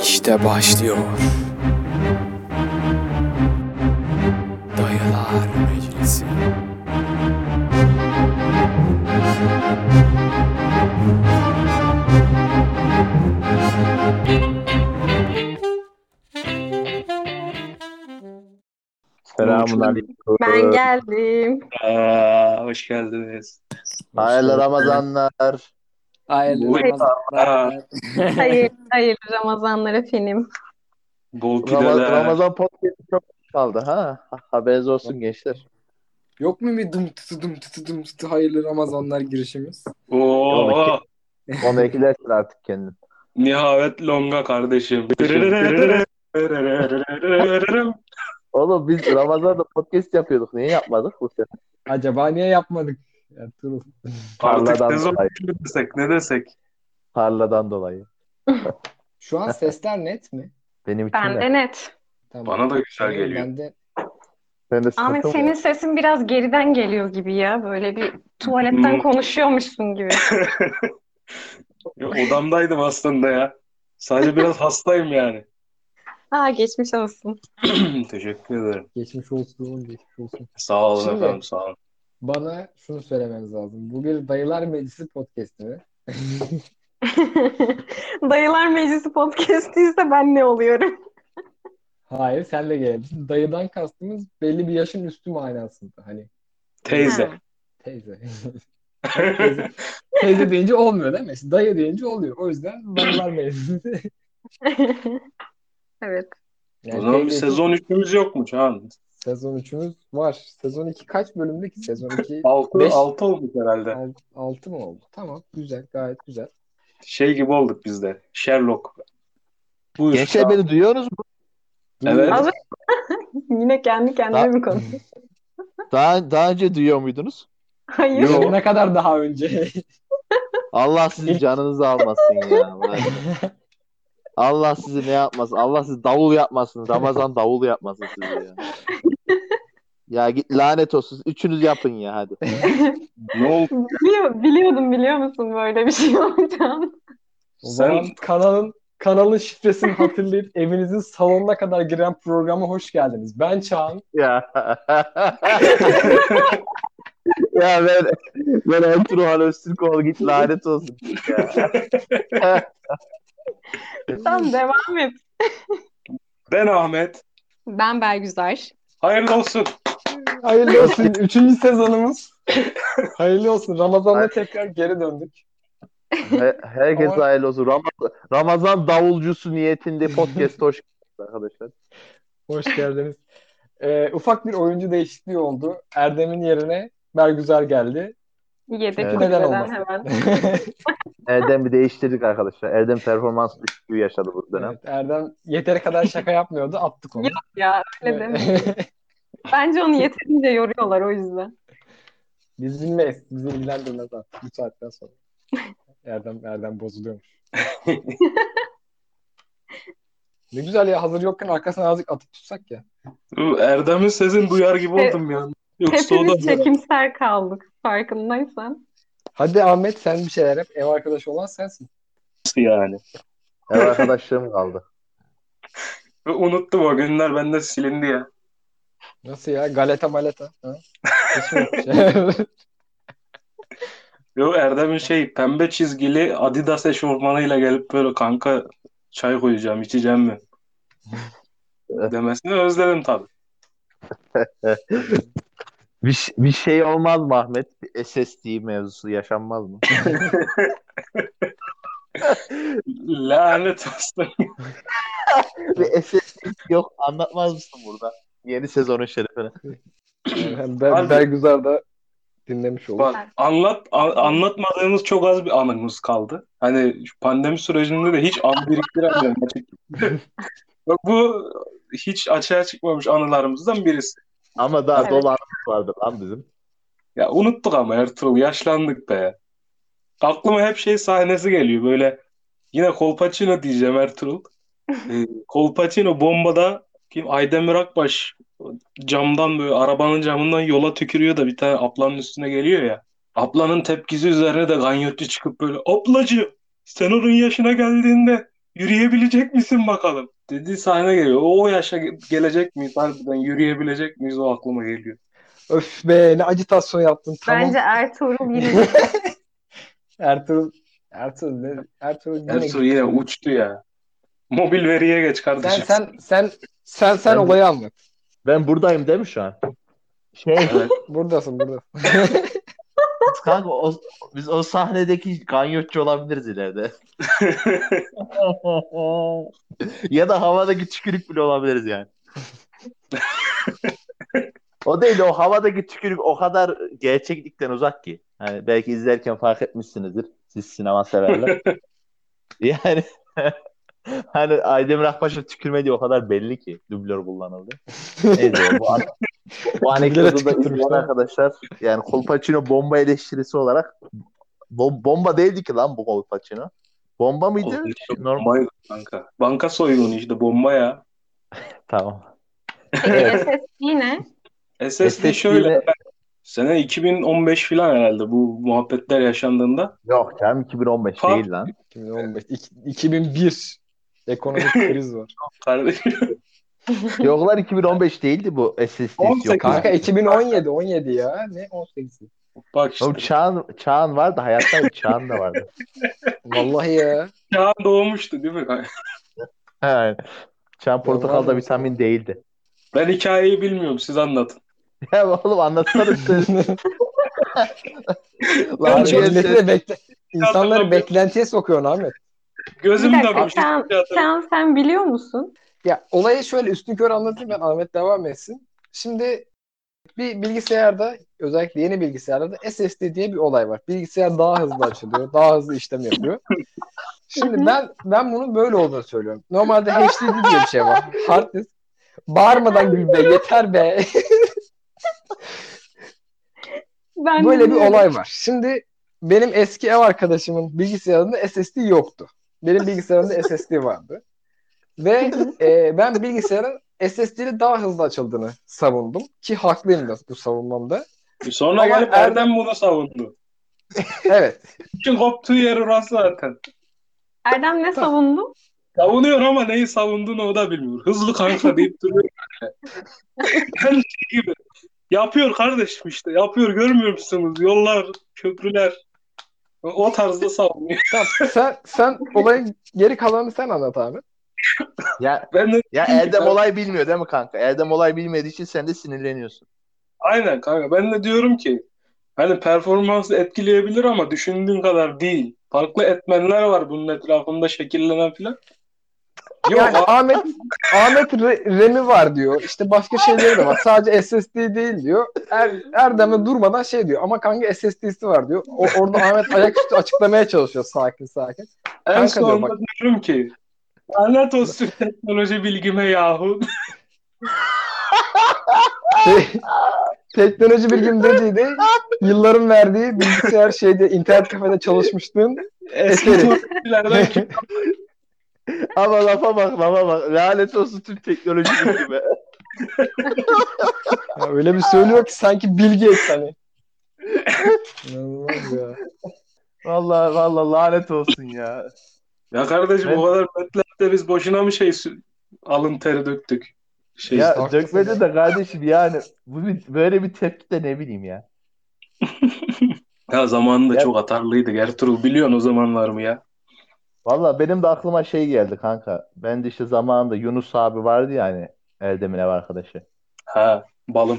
İşte başlıyor. Dayılar Meclisi. Selamun aleyküm. Ben geldim. Aa, hoş geldiniz. Hayırlı Ramazanlar. Hayırlı Buyur. Ramazanlar. Hayırlı, hayırlı Ramazanlar efendim. Bol Rama- pideler. Ramazan podcast'i çok kaldı ha. Ha- Haberiniz olsun gençler. Yok mu bir dım tıtı dım tıtı dım tıtı hayırlı Ramazanlar girişimiz? Oo, Onu eklersin artık kendin. nihavet longa kardeşim. Oğlum biz Ramazan'da podcast yapıyorduk. Niye yapmadık bu sene? Acaba niye yapmadık? Artık Parladan sezon dolayı. üçü desek ne desek. Parladan dolayı. Şu an sesler net mi? Benim için Ben de. de net. Tamam. Bana da güzel geliyor. Ben de Sen de Ahmet mı? senin sesin biraz geriden geliyor gibi ya. Böyle bir tuvaletten Hmm. konuşuyormuşsun gibi. Ya, Odamdaydım aslında ya. Sadece biraz hastayım yani. Ha geçmiş olsun. Teşekkür ederim. geçmiş olsun, geçmiş olsun. Sağ olun Şimdi- efendim sağ olun. Bana şunu söylemeniz lazım. Bu bir Dayılar Meclisi podcast'i mi? Dayılar Meclisi podcast'iyse ben ne oluyorum? Hayır, sen de geldin. Dayıdan kastımız belli bir yaşın üstü manasında. Hani Teyze. Ha. teyze. teyze. Teyze deyince olmuyor değil mi? İşte Dayı deyince oluyor. O yüzden Dayılar Meclisi. Evet. Yani O zaman bir sezon üçümüz yok mu Çağan? Sezon 3'ümüz var. Sezon 2 kaç bölümdü ki? Sezon 2 Altı, Beş. altı olmuş herhalde. 6 mı oldu? Tamam. Güzel. Gayet güzel. Şey gibi olduk biz de. Sherlock. Buyur. Gençler beni duyuyorsunuz mu? Evet. Az- Yine kendi kendine Ha- mi konuşuyorsun? Daha, daha önce duyuyor muydunuz? Hayır. Yok. Ne kadar daha önce? Allah sizin canınızı almasın ya. Allah sizi ne yapmasın? Allah sizi davul yapmasın. Ramazan davul yapmasın sizi ya. Ya git lanet olsun. Üçünüz yapın ya hadi. Ne oldu? Biliyor, biliyordum biliyor musun böyle bir şey olacağını? O Sen- kanalın kanalın şifresini hatırlayıp evinizin salonuna kadar giren programa hoş geldiniz. Ben Çağan. Ya. ya ben ben Ertuğrul Öztürkoğlu git lanet olsun. Ya. Tamam devam et. Ben Ahmet. Ben Belgüzar. Hayırlı olsun. Hayırlı olsun. Üçüncü sezonumuz. Hayırlı olsun. Ramazan'da tekrar geri döndük. He- Herkes Ama- hayırlı olsun. Ramazan, Ramazan davulcusu niyetinde podcast hoş geldiniz arkadaşlar. Hoş geldiniz. Ee, ufak bir oyuncu değişikliği oldu. Erdem'in yerine Bergüzar geldi. Yedek Evet. Neden olmasın? hemen. Erdem'i değiştirdik arkadaşlar. Erdem performans düşüklüğü yaşadı bu dönem. evet, Erdem yeteri kadar şaka yapmıyordu. Attık onu. Ya öyle deme. Bence onu yeterince yoruyorlar o yüzden. Biz bilmeyiz. Bizi ilgilendirmez artık bu saatten sonra. Erdem, Erdem bozuluyormuş. ne güzel ya hazır yokken arkasına azıcık atıp tutsak ya. Erdem'in sesini duyar gibi oldum ya. Yoksa o da Hepimiz çekimser kaldık farkındaysan. Hadi Ahmet sen bir şeyler yap. Ev arkadaşı olan sensin. nasıl yani? Ev arkadaşlığım kaldı. Ve unuttum o günler bende silindi ya. Nasıl ya? Galeta maleta. Ha? Hiç mi yok? Yo Erdem'in şey pembe çizgili Adidas eşofmanıyla gelip böyle kanka çay koyacağım içeceğim mi? Demesini özledim tabii. Bir, bir şey olmaz mı Ahmet? Bir SSD mevzusu yaşanmaz mı? Lanet olsun. bir SSD yok anlatmaz mısın burada? Yeni sezonun şerefine. Yani ben, Bergüzar da dinlemiş olur. Bak anlat a- anlatmadığımız çok az bir anımız kaldı. Hani şu pandemi sürecinde de hiç an biriktiremiyorum bu hiç açığa çıkmamış anılarımızdan birisi. Ama daha Evet. vardı lan bizim. Ya unuttuk ama Ertuğrul yaşlandık be. Aklıma hep şey sahnesi geliyor böyle yine Kolpaçino diyeceğim Ertuğrul. Ee, Kolpaçino bombada kim Aydemir Akbaş camdan böyle arabanın camından yola tükürüyor da bir tane ablanın üstüne geliyor ya. Ablanın tepkisi üzerine de ganyotçu çıkıp böyle ablacı sen onun yaşına geldiğinde Yürüyebilecek misin bakalım? Dediği sahne geliyor. O yaşa ge- gelecek miyiz harbiden? Yürüyebilecek miyiz? O aklıma geliyor. Öf be ne acitasyon yaptın. Tamam. Bence Ertuğrul yine Ertuğrul Ertuğrul ne? Ertuğrul yine Ertuğrul yine uçtu ya. Mobil veriye geç sen kardeşim. sen sen sen sen Ben- olayı anlat. Ben buradayım değil mi şu an? Şey Evet. Buradasın burada. kanka o, biz o sahnedeki ganyotçu olabiliriz ileride. ya da havadaki tükürük bile olabiliriz yani. o değil de o havadaki tükürük o kadar gerçeklikten uzak ki. Hani belki izlerken fark etmişsinizdir. Siz sinema severler. yani hani Aydemir Akbaş'ın tükürmediği o kadar belli ki dublör kullanıldı. Neyse bu, bu anekdotu da izleyen arkadaşlar yani Kolpaçino bomba eleştirisi olarak bom- bomba değildi ki lan bu Kolpaçino. Bomba mıydı? Normal. Bombaydı kanka. Banka soygunu işte bomba ya. Tamam. Peki SSD ne? SSD SSD şöyle. Sene 2015 falan herhalde bu muhabbetler yaşandığında. Yok canım 2015 Ha. değil lan. 2015 İki- 2001 ekonomik kriz var. Kardeşim. Yok lan 2015 değildi bu SSD. 18 Yok. Kanka 2017 17 ya. Ne 18'i? Bak işte. Oğlum Çağan, Çağan vardı hayatta Çağan da vardı. Vallahi ya. Çağan doğmuştu değil mi? He. Çağan portakalda vitamin değildi. Ben hikayeyi bilmiyorum siz anlatın. Ya oğlum anlatsana sen. Lan bir Milleti şey- de bekle İnsanları beklentiye sokuyorsun Ahmet. Bir Gözüm de dakika boş. sen, sen, sen biliyor musun? Ya olayı şöyle üstün kör anlatayım ben Ahmet devam etsin. Şimdi bir bilgisayarda özellikle yeni bilgisayarlarda SSD diye bir olay var. Bilgisayar daha hızlı açılıyor, daha hızlı işlem yapıyor. Şimdi ben ben bunun böyle olduğunu söylüyorum. Normalde HDD diye bir şey var. Hard disk. Bağırmadan gül be yeter be. Ben Böyle bir olay var. Şimdi benim eski ev arkadaşımın bilgisayarında SSD yoktu. Benim bilgisayarımda SSD vardı. Ve e, ben bilgisayarın SSD'li daha hızlı açıldığını savundum. Ki haklıyım da bu savunmamda. Sonra Ama gelip Erdem- bunu savundu. Evet. Çünkü koptuğu yer orası zaten. Erdem ne savundu? Savunuyor ama neyi savunduğunu o da bilmiyor. Hızlı kanka deyip duruyor. Yani şey gibi. Yapıyor kardeşim işte. Yapıyor görmüyor musunuz? Yollar, köprüler. O tarzda savunuyor. Tamam. Sen, sen olayın geri kalanını sen anlat abi. Ya, Ben de ya Erdem olay bilmiyor değil mi kanka? Erdem olay bilmediği için sen de sinirleniyorsun. aynen kanka. Ben de diyorum ki hani performansı etkileyebilir ama düşündüğün kadar değil. Farklı etmenler var bunun etrafında şekillenen filan. Yok Yani Ahmet Ahmet Re- RAM'i var diyor. İşte başka şeyleri de var. Sadece SSD değil diyor. Er, Erdem de durmadan şey diyor. Ama kanka SSD'si var diyor. O, orada Ahmet ayaküstü açıklamaya çalışıyor sakin sakin. en kanka diyor sonunda bak. diyorum ki lanet olsun teknoloji bilgime yahu. Te- teknoloji bilgim dediydi. Yılların verdiği bilgisayar şeyde internet kafede çalışmıştın. Eski Eseri. Ama lafa bak lafa bak. Lanet olsun tüm teknoloji gibi. Ya öyle bir söylüyor ki sanki Bill Gates hani. İnanılmaz ya. Vallahi vallahi lanet olsun ya. Ya kardeşim Ben- o kadar beklette biz boşuna mı şey alın teri döktük? Şey, Ya dökmedi ya. de kardeşim yani bu bir- böyle bir tepki de ne bileyim ya. ya zamanında Ya- çok atarlıydı. Ertuğrul biliyorsun o zamanlar mı ya? Valla benim de aklıma şey geldi kanka. Ben de işte zamanında Yunus abi vardı ya hani Erdem'in ev arkadaşı. Ha balım.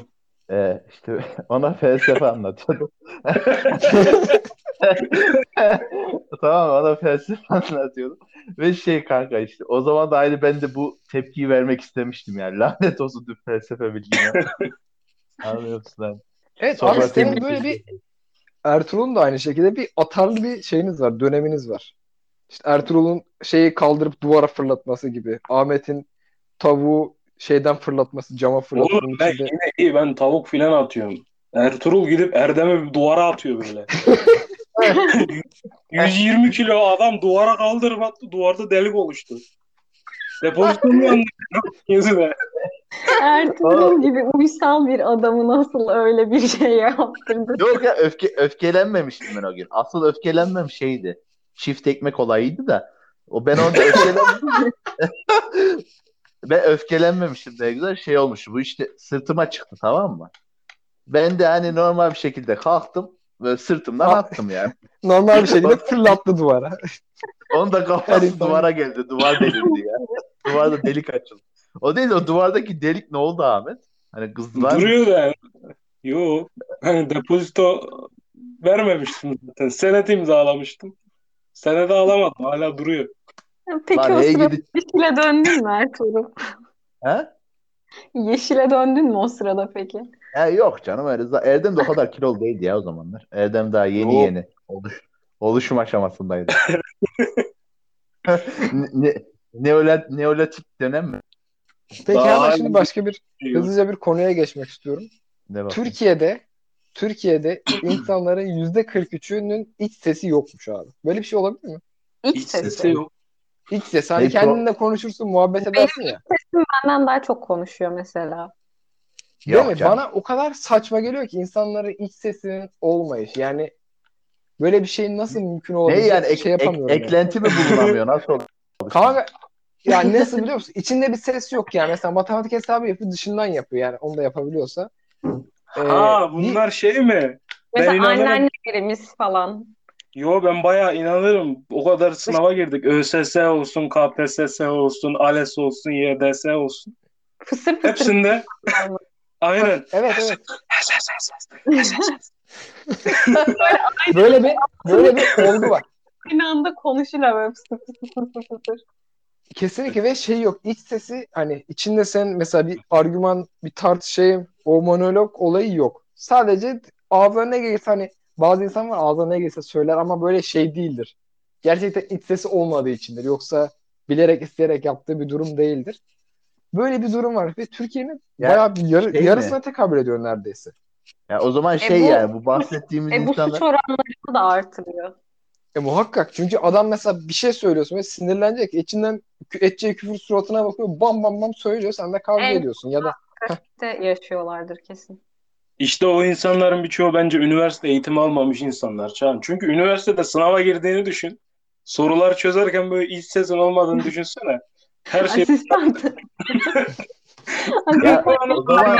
Ee, işte ona felsefe anlatıyordum. Tamam ona felsefe anlatıyordum. Ve şey kanka işte o zaman da aynı ben de bu tepkiyi vermek istemiştim yani. Lanet olsun tüm felsefe bilgine. Anlıyor musun lan? Evet Sonra abi senin böyle bir Ertuğrul'un da aynı şekilde bir atarlı bir şeyiniz var, döneminiz var. İşte Ertuğrul'un şeyi kaldırıp duvara fırlatması gibi. Ahmet'in tavuğu şeyden fırlatması, cama fırlatması. Oğlum ben yine iyi ben tavuk filan atıyorum. Ertuğrul gidip Erdem'e bir duvara atıyor böyle. 120 kilo adam duvara kaldırıp attı. Duvarda delik oluştu. Depozito mu yandı? Yüzüne. Ertuğrul gibi uysal bir adamı nasıl öyle bir şey yaptırdı? Yok ya öfke, öfkelenmemiştim ben o gün. Asıl öfkelenmem şeydi. Çift ekmek olayıydı da. O ben orada öfkelenmemiştim. ben öfkelenmemiştim ne güzel şey olmuş. Bu işte sırtıma çıktı tamam mı? Ben de hani normal bir şekilde kalktım ve sırtımdan Ah. attım yani. Normal bir şekilde fırlattı duvara. Onun da kafası insan- duvara geldi. Duvar delindi ya. Duvarda delik açıldı. O değil de o duvardaki delik ne oldu Ahmet? Hani kızdılar? Duruyor da. Yo. Hani depozito vermemiştim zaten. Senet imzalamıştım. Senede alamadım. Hala duruyor. Peki Lan o sırada gidip... yeşile döndün mü Ertuğrul? He? Yeşile döndün mü o sırada peki? Ya yok canım öyle. Erdem de o kadar kilolu değildi ya o zamanlar. Erdem daha yeni Yok. yeni oluş, oluşum aşamasındaydı. ne, ne, neolat, neolatik dönem mi? Peki Daha hemen şimdi başka bir hızlıca bir konuya geçmek istiyorum. Ne. Türkiye'de Türkiye'de insanların yüzde 43'ünün iç sesi yokmuş abi. Böyle bir şey olabilir mi? İç, Hiç sesi. sesi yok. İç ses. Hani Peki o- kendinle konuşursun, muhabbet edersin ya. Benden daha çok konuşuyor mesela. Değil Yok mi? canım. Bana o kadar saçma geliyor ki insanların iç sesinin olmayışı. Yani böyle bir şeyin nasıl mümkün Ne olabilecek yani ek, şey ek- yapamıyorum. yani. eklenti mi bulunamıyor? Nasıl olur? Kanka yani nasıl biliyor musun? İçinde bir ses yok yani. Mesela matematik hesabı yapıyor, dışından yapıyor yani. Onu da yapabiliyorsa. Ee, Ha bir- bunlar şey mi? Mesela inanırım. anneannelerimiz falan. Yo ben bayağı inanırım. O kadar sınava girdik. ÖSS olsun, KPSS olsun, ALES olsun, YDS olsun. Fısır fısır. Hepsinde aynen. Evet evet. Böyle bir böyle bir olgu var. Aynı anda konuşurlar böyle fısır fısır fısır fısır. Kesinlikle ve şey yok. İç sesi hani içinde sen mesela bir argüman, bir tartışayım, o monolog olayı yok. Sadece ağzına ne gelirse hani bazı insan var ağzına ne gelirse söyler ama böyle şey değildir. Gerçekten iç sesi olmadığı içindir. Yoksa bilerek isteyerek yaptığı bir durum değildir. Böyle bir durum var ve Türkiye'nin Ya, bayağı bir yarı, şey mi? yarısına tekabül ediyor neredeyse. Ya o zaman şey bu- yani bu bahsettiğimiz E bu insanlar suç oranlarını da artırıyor. E muhakkak çünkü adam mesela bir şey söylüyorsun ve sinirlenecek. İçinden edeceği küfür suratına bakıyor. Bam bam bam söylüyor. Sen de kavga Evet. ediyorsun. Ya da De yaşıyorlardır kesin. İşte o insanların birçoğu bence üniversite eğitimi almamış insanlar Çağan. Çünkü üniversitede sınava girdiğini düşün. Sorular çözerken böyle iç sesin olmadığını düşünsene. Her şey Asistan. ya o zaman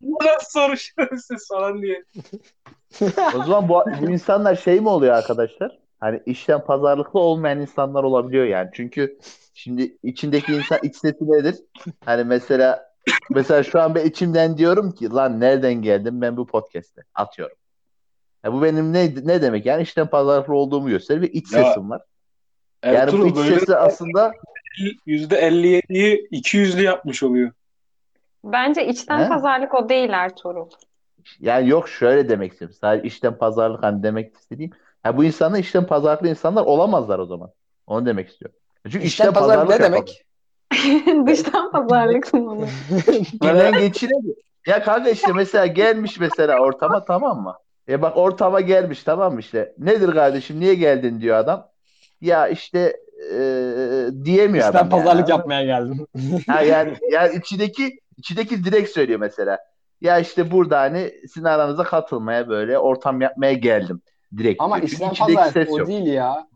bu nasıl soru şerefsiz falan diye. o zaman bu, bu insanlar şey mi oluyor arkadaşlar? Hani işten pazarlıklı olmayan insanlar olabiliyor yani. Çünkü şimdi içindeki insan iç sesi nedir? Hani mesela mesela şu an ben içimden diyorum ki lan nereden geldim ben bu podcast'te atıyorum. Ya bu benim ne ne demek yani işten pazarlıklı olduğumu gösterir ve iç Ya, sesim var. Yani bu Ertuğrul iç böyle sesi aslında %57'yi 200'lü yapmış oluyor. Bence içten He? pazarlık o değil Ertuğrul. yani yok şöyle demek istiyorum. Sadece işten pazarlık hani demek istediğim. Ya bu insanlar işten pazarlıklı insanlar olamazlar o zaman. Onu demek istiyorum. Çünkü işten işten pazarlık ne pazarlık demek? Dıştan pazarlık mı onu? Bilen geçinemiyor. Ya kanka işte mesela gelmiş mesela ortama tamam mı? E bak ortama gelmiş tamam mı işte. Nedir kardeşim niye geldin diyor adam. Ya işte diyemiyor İşten adam pazarlık yani. yapmaya geldim. Ha yani yani içindeki içindeki direkt söylüyor mesela. Ya işte burada hani sizin aranıza katılmaya böyle ortam yapmaya geldim. Direkt. Ama. Çünkü işten içindeki pazarlık ses o yok. değil ya.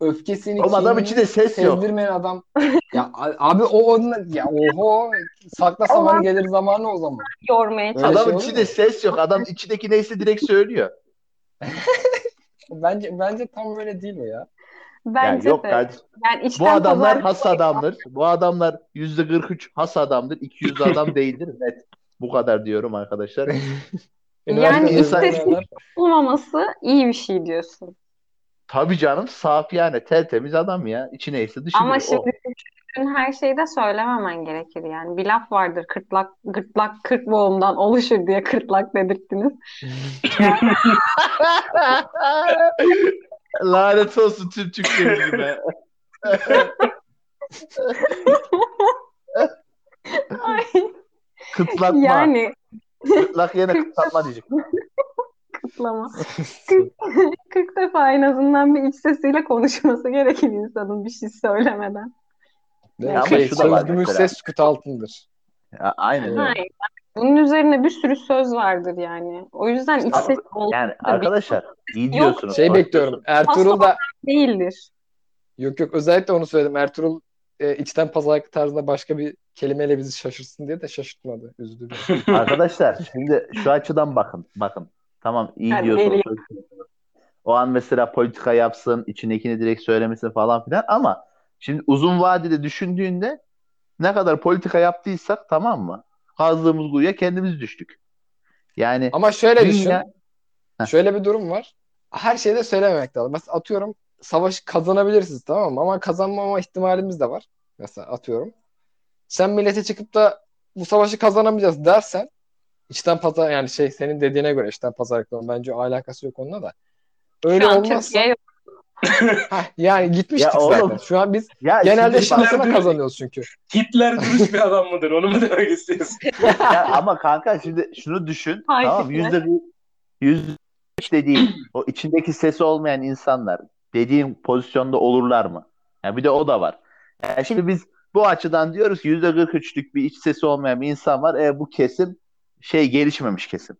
Öfkesini, Oğlum adam içinde ses yok. sevdirmeyen adam. Ya abi o onun ya oho sakla samanı Olan- gelir zamanı o zaman. Yormaya çalışıyor. şey Adamın olur içinde ses yok. Adam içindeki neyse direkt söylüyor. Bence bence tam böyle değil o ya. Bence Ya yok de. kardeşim. Yani Bu adamlar has adamdır. Bu adamlar yüzde 43 has adamdır. 200 adam değildir. Net. Bu kadar diyorum arkadaşlar. Yani öğrenenler- olmaması iyi bir şey diyorsun. Tabii canım saf yani tertemiz adam ya. İçi neyse dışı Ama şimdi O. her şeyi de söylememen gerekir yani. Bir laf vardır kırtlak, gırtlak kırk boğumdan oluşur diye kırtlak dedirttiniz. Lanet olsun tüm Türkçemiz gibi. Ay, Kıtlatma. yani Kıtlak yerine kıtlatma diyecek. kıtlama. 40, 40 defa en azından bir iç sesiyle konuşması gerekir insanın bir şey söylemeden. Ya ama Şey, şu da var ses küt altındır. Ya, aynen öyle. Hayır. Bunun üzerine bir sürü söz vardır yani. O yüzden iç ses Yani arkadaşlar iyi diyorsunuz. Şey Hoş bekliyorum. Ertuğrul da değildir. Yok yok özellikle onu söyledim. Ertuğrul e, içten pazarlık tarzında başka bir kelimeyle bizi şaşırsın diye de şaşırtmadı. Üzüldüm. Arkadaşlar şimdi şu açıdan bakın. Bakın. Tamam iyi Hadi diyorsunuz. O an mesela politika yapsın, içindekini direkt söylemesin falan filan ama şimdi uzun vadede düşündüğünde ne kadar politika yaptıysak tamam mı? Kazdığımız kuyuya kendimiz düştük. Yani Ama şöyle düşün. Heh. Şöyle bir durum var. Her şeyi de söylememek lazım. Mesela atıyorum savaşı kazanabilirsiniz tamam mı? Ama kazanmama ihtimalimiz de var. Mesela atıyorum. Sen millete çıkıp da bu savaşı kazanamayacağız dersen içten pazar yani şey senin dediğine göre içten pazarlıkla bence alakası yok onunla da. Öyle Şu an olmazsa Türkiye yok. Yani gitmiştik Ya oğlum, zaten. Şu an biz ya genelde şansına Hitler- kazanıyoruz çünkü. Hitler dürüst bir adam mıdır? Onu mu demek istiyorsun? ya ama kanka şimdi şunu düşün. Hayır, tamam yüzde bir- yüzde üç dediğin o içindeki sesi olmayan insanlar dediğin pozisyonda olurlar mı? Ya bir de o da var. Yani şimdi biz bu açıdan diyoruz ki yüzde 43'lük bir iç sesi olmayan bir insan var. E, bu kesim şey gelişmemiş kesim.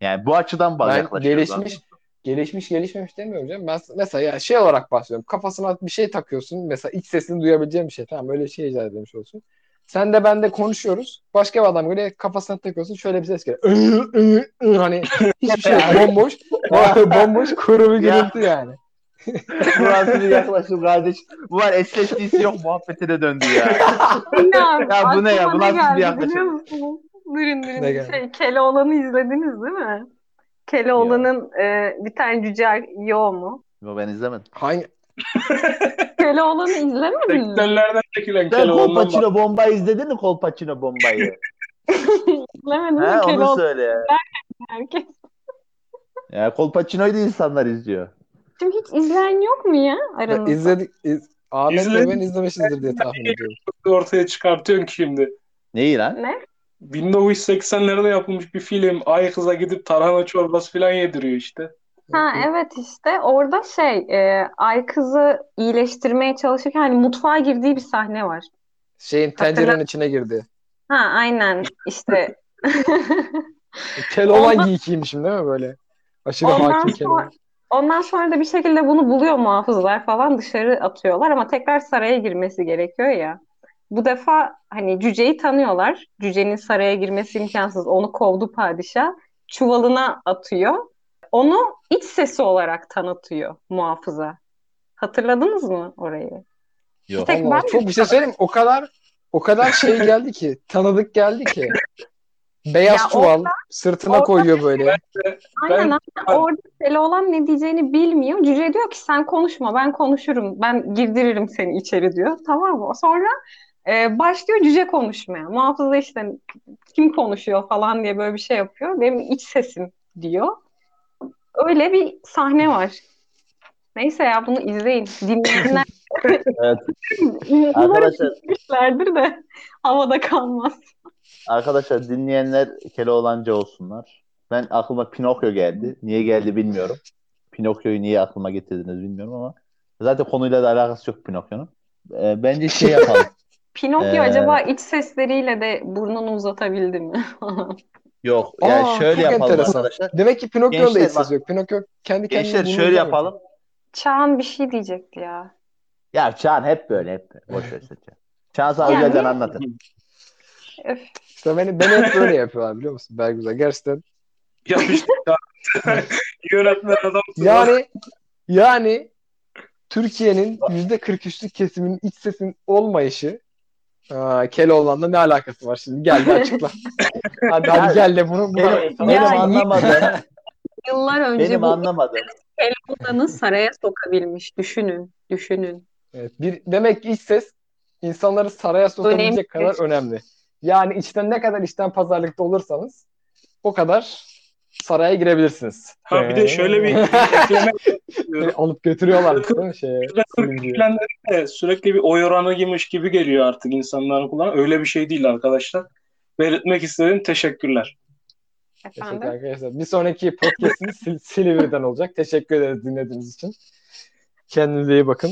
Yani bu açıdan bak Ben gelişmiş gelişmiş gelişmemiş demiyorum canım. Ben mesela ya şey olarak bahsediyorum. Kafasına bir şey takıyorsun. Mesela iç sesini duyabileceğin bir şey. Tamam öyle şey icat edilmiş olsun. Sen de ben de konuşuyoruz. Başka bir adam böyle kafasına takıyorsun. Şöyle bir ses geliyor. Iı, ıı, ıı. hani hiçbir şey yok. Bomboş. bomboş kuru bir Ya. gürültü yani. Burası bir yaklaşım kardeş. Bu var SSD'si yok muhabbetine döndü ya. Ne abi? Ya bu ne ya? Bu nasıl bir yaklaşım? Ne geldi? Şey, Keloğlan'ı izlediniz değil mi? Keloğlan'ın e, bir tane cüce yo mu? Yo, ben izlemedim. Hangi Keloğlan'ı izlemediniz mi? 80'lerden çekilen Sen. Kolpaçino bombayı izledin mi Kolpaçino bombayı? İzlemedim mi He onu Keloğlan söyle ya. herkes? Ya Kolpaçino'yu da insanlar izliyor. Şimdi hiç izleyen yok mu ya aranızda? izledik iz, Ahmet İzledim. ben izlemişizdir diye tahmin ediyorum. ortaya çıkartıyorsun ki şimdi. Neyi lan? Ne? 1980'lerde yapılmış bir film. Ay kıza gidip tarhana çorbası falan yediriyor işte. Ha evet işte orada şey e, Ay kızı iyileştirmeye çalışırken hani mutfağa girdiği bir sahne var. Şeyin tencerenin içine girdi. Ha aynen işte Keloğlan Ondan- giyikiymişim değil mi böyle? Aşırı Ondan hakim sonra- ondan sonra da bir şekilde bunu buluyor muhafızlar falan dışarı atıyorlar ama tekrar saraya girmesi gerekiyor ya. Bu defa hani cüceyi tanıyorlar. Cücenin saraya girmesi imkansız. Onu kovdu padişah. Çuvalına atıyor. Onu iç sesi olarak tanıtıyor muhafıza. Hatırladınız mı orayı? Yok. Tek Allah ben çok bir şey söyleyeyim. O kadar o kadar şey geldi ki, tanıdık geldi ki. Beyaz Ya çuval sırtına orada- koyuyor böyle. Aynen Ben- aynen. Orada Keloğlan ne diyeceğini bilmiyor. Cüce diyor ki sen konuşma ben konuşurum. Ben girdiririm seni içeri diyor. Tamam mı? Sonra e, başlıyor cüce konuşmaya. Muhafız da işte kim konuşuyor falan diye böyle bir şey yapıyor. Benim iç sesim diyor. Öyle bir sahne var. Neyse ya bunu izleyin. Dinleyenler Evet. Arkadaşlar, de havada kalmaz. arkadaşlar dinleyenler Keloğlancı olsunlar. Ben aklıma Pinokyo geldi. Niye geldi bilmiyorum. Pinokyo'yu niye aklıma getirdiniz bilmiyorum ama zaten konuyla da alakası yok Pinokyo'nun. Ee, bence şey yapalım. Pinokyo Ee, acaba iç sesleriyle de burnunu uzatabildi mi? Yok. Yani Aa, şöyle yapalım enteresan. arkadaşlar. Demek ki Pinokyo'nun da hiç sesi yok. Pinokyo kendi kendine Gençler şöyle yapalım. Çağan bir şey diyecekti ya. Ya Çağan hep böyle hep böyle. Boş ver Çağan. Çağan sana Yani- özelden anlatın. Öf. İşte beni, beni hep böyle yapıyorlar biliyor musun? Belgüzel. Gerçekten. Ya işte ya. yönetmen adam. Yani yani Türkiye'nin yüzde 43'lük kesiminin iç sesin olmayışı Aa, Keloğlan'la ne alakası var şimdi? Gel de açıkla. hadi hadi gel de bunu, bunu Benim, benim Ya, anlamadığım, Yıllar önce benim bu anlamadığım. Keloğlan'ı saraya sokabilmiş. Düşünün, düşünün. Evet, bir, demek ki iç ses insanları saraya sokabilecek Önemli. kadar önemli. Yani içten ne kadar içten pazarlıkta olursanız o kadar saraya girebilirsiniz. Ha bir de şöyle bir ekleme Seni alıp götürüyorlar değil mi şeye? De sürekli bir oy oranıymış gibi geliyor artık insanların kulağına. Öyle bir şey değil arkadaşlar. Belirtmek istedim. Teşekkürler. Teşekkür Efendim. arkadaşlar. Bir sonraki podcast'imiz Sil- Silivri'den olacak. Teşekkür ederiz dinlediğiniz için. Kendinize iyi bakın.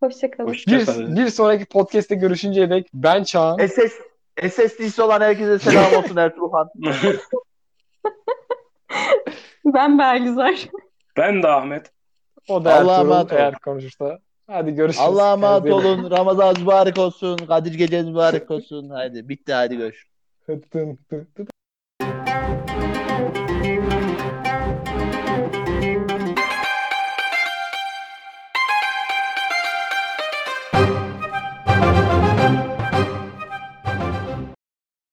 Hoşçakalın. Bir, Hoşçakalın. bir sonraki podcast'te görüşünceye dek ben Çağan. SS, SSD'si olan herkese selam olsun Ertuğrul Han. Ben Belgüzar. ben de Ahmet. O da Allah'a Ertuğrul emanet olun. eğer konuşursa. Hadi görüşürüz. Allah'a emanet Kendinize iyi olun. Ramazan mübarek olsun. Kadir geceniz mübarek olsun. Haydi bitti hadi görüşürüz. bakın. Tın tın tın.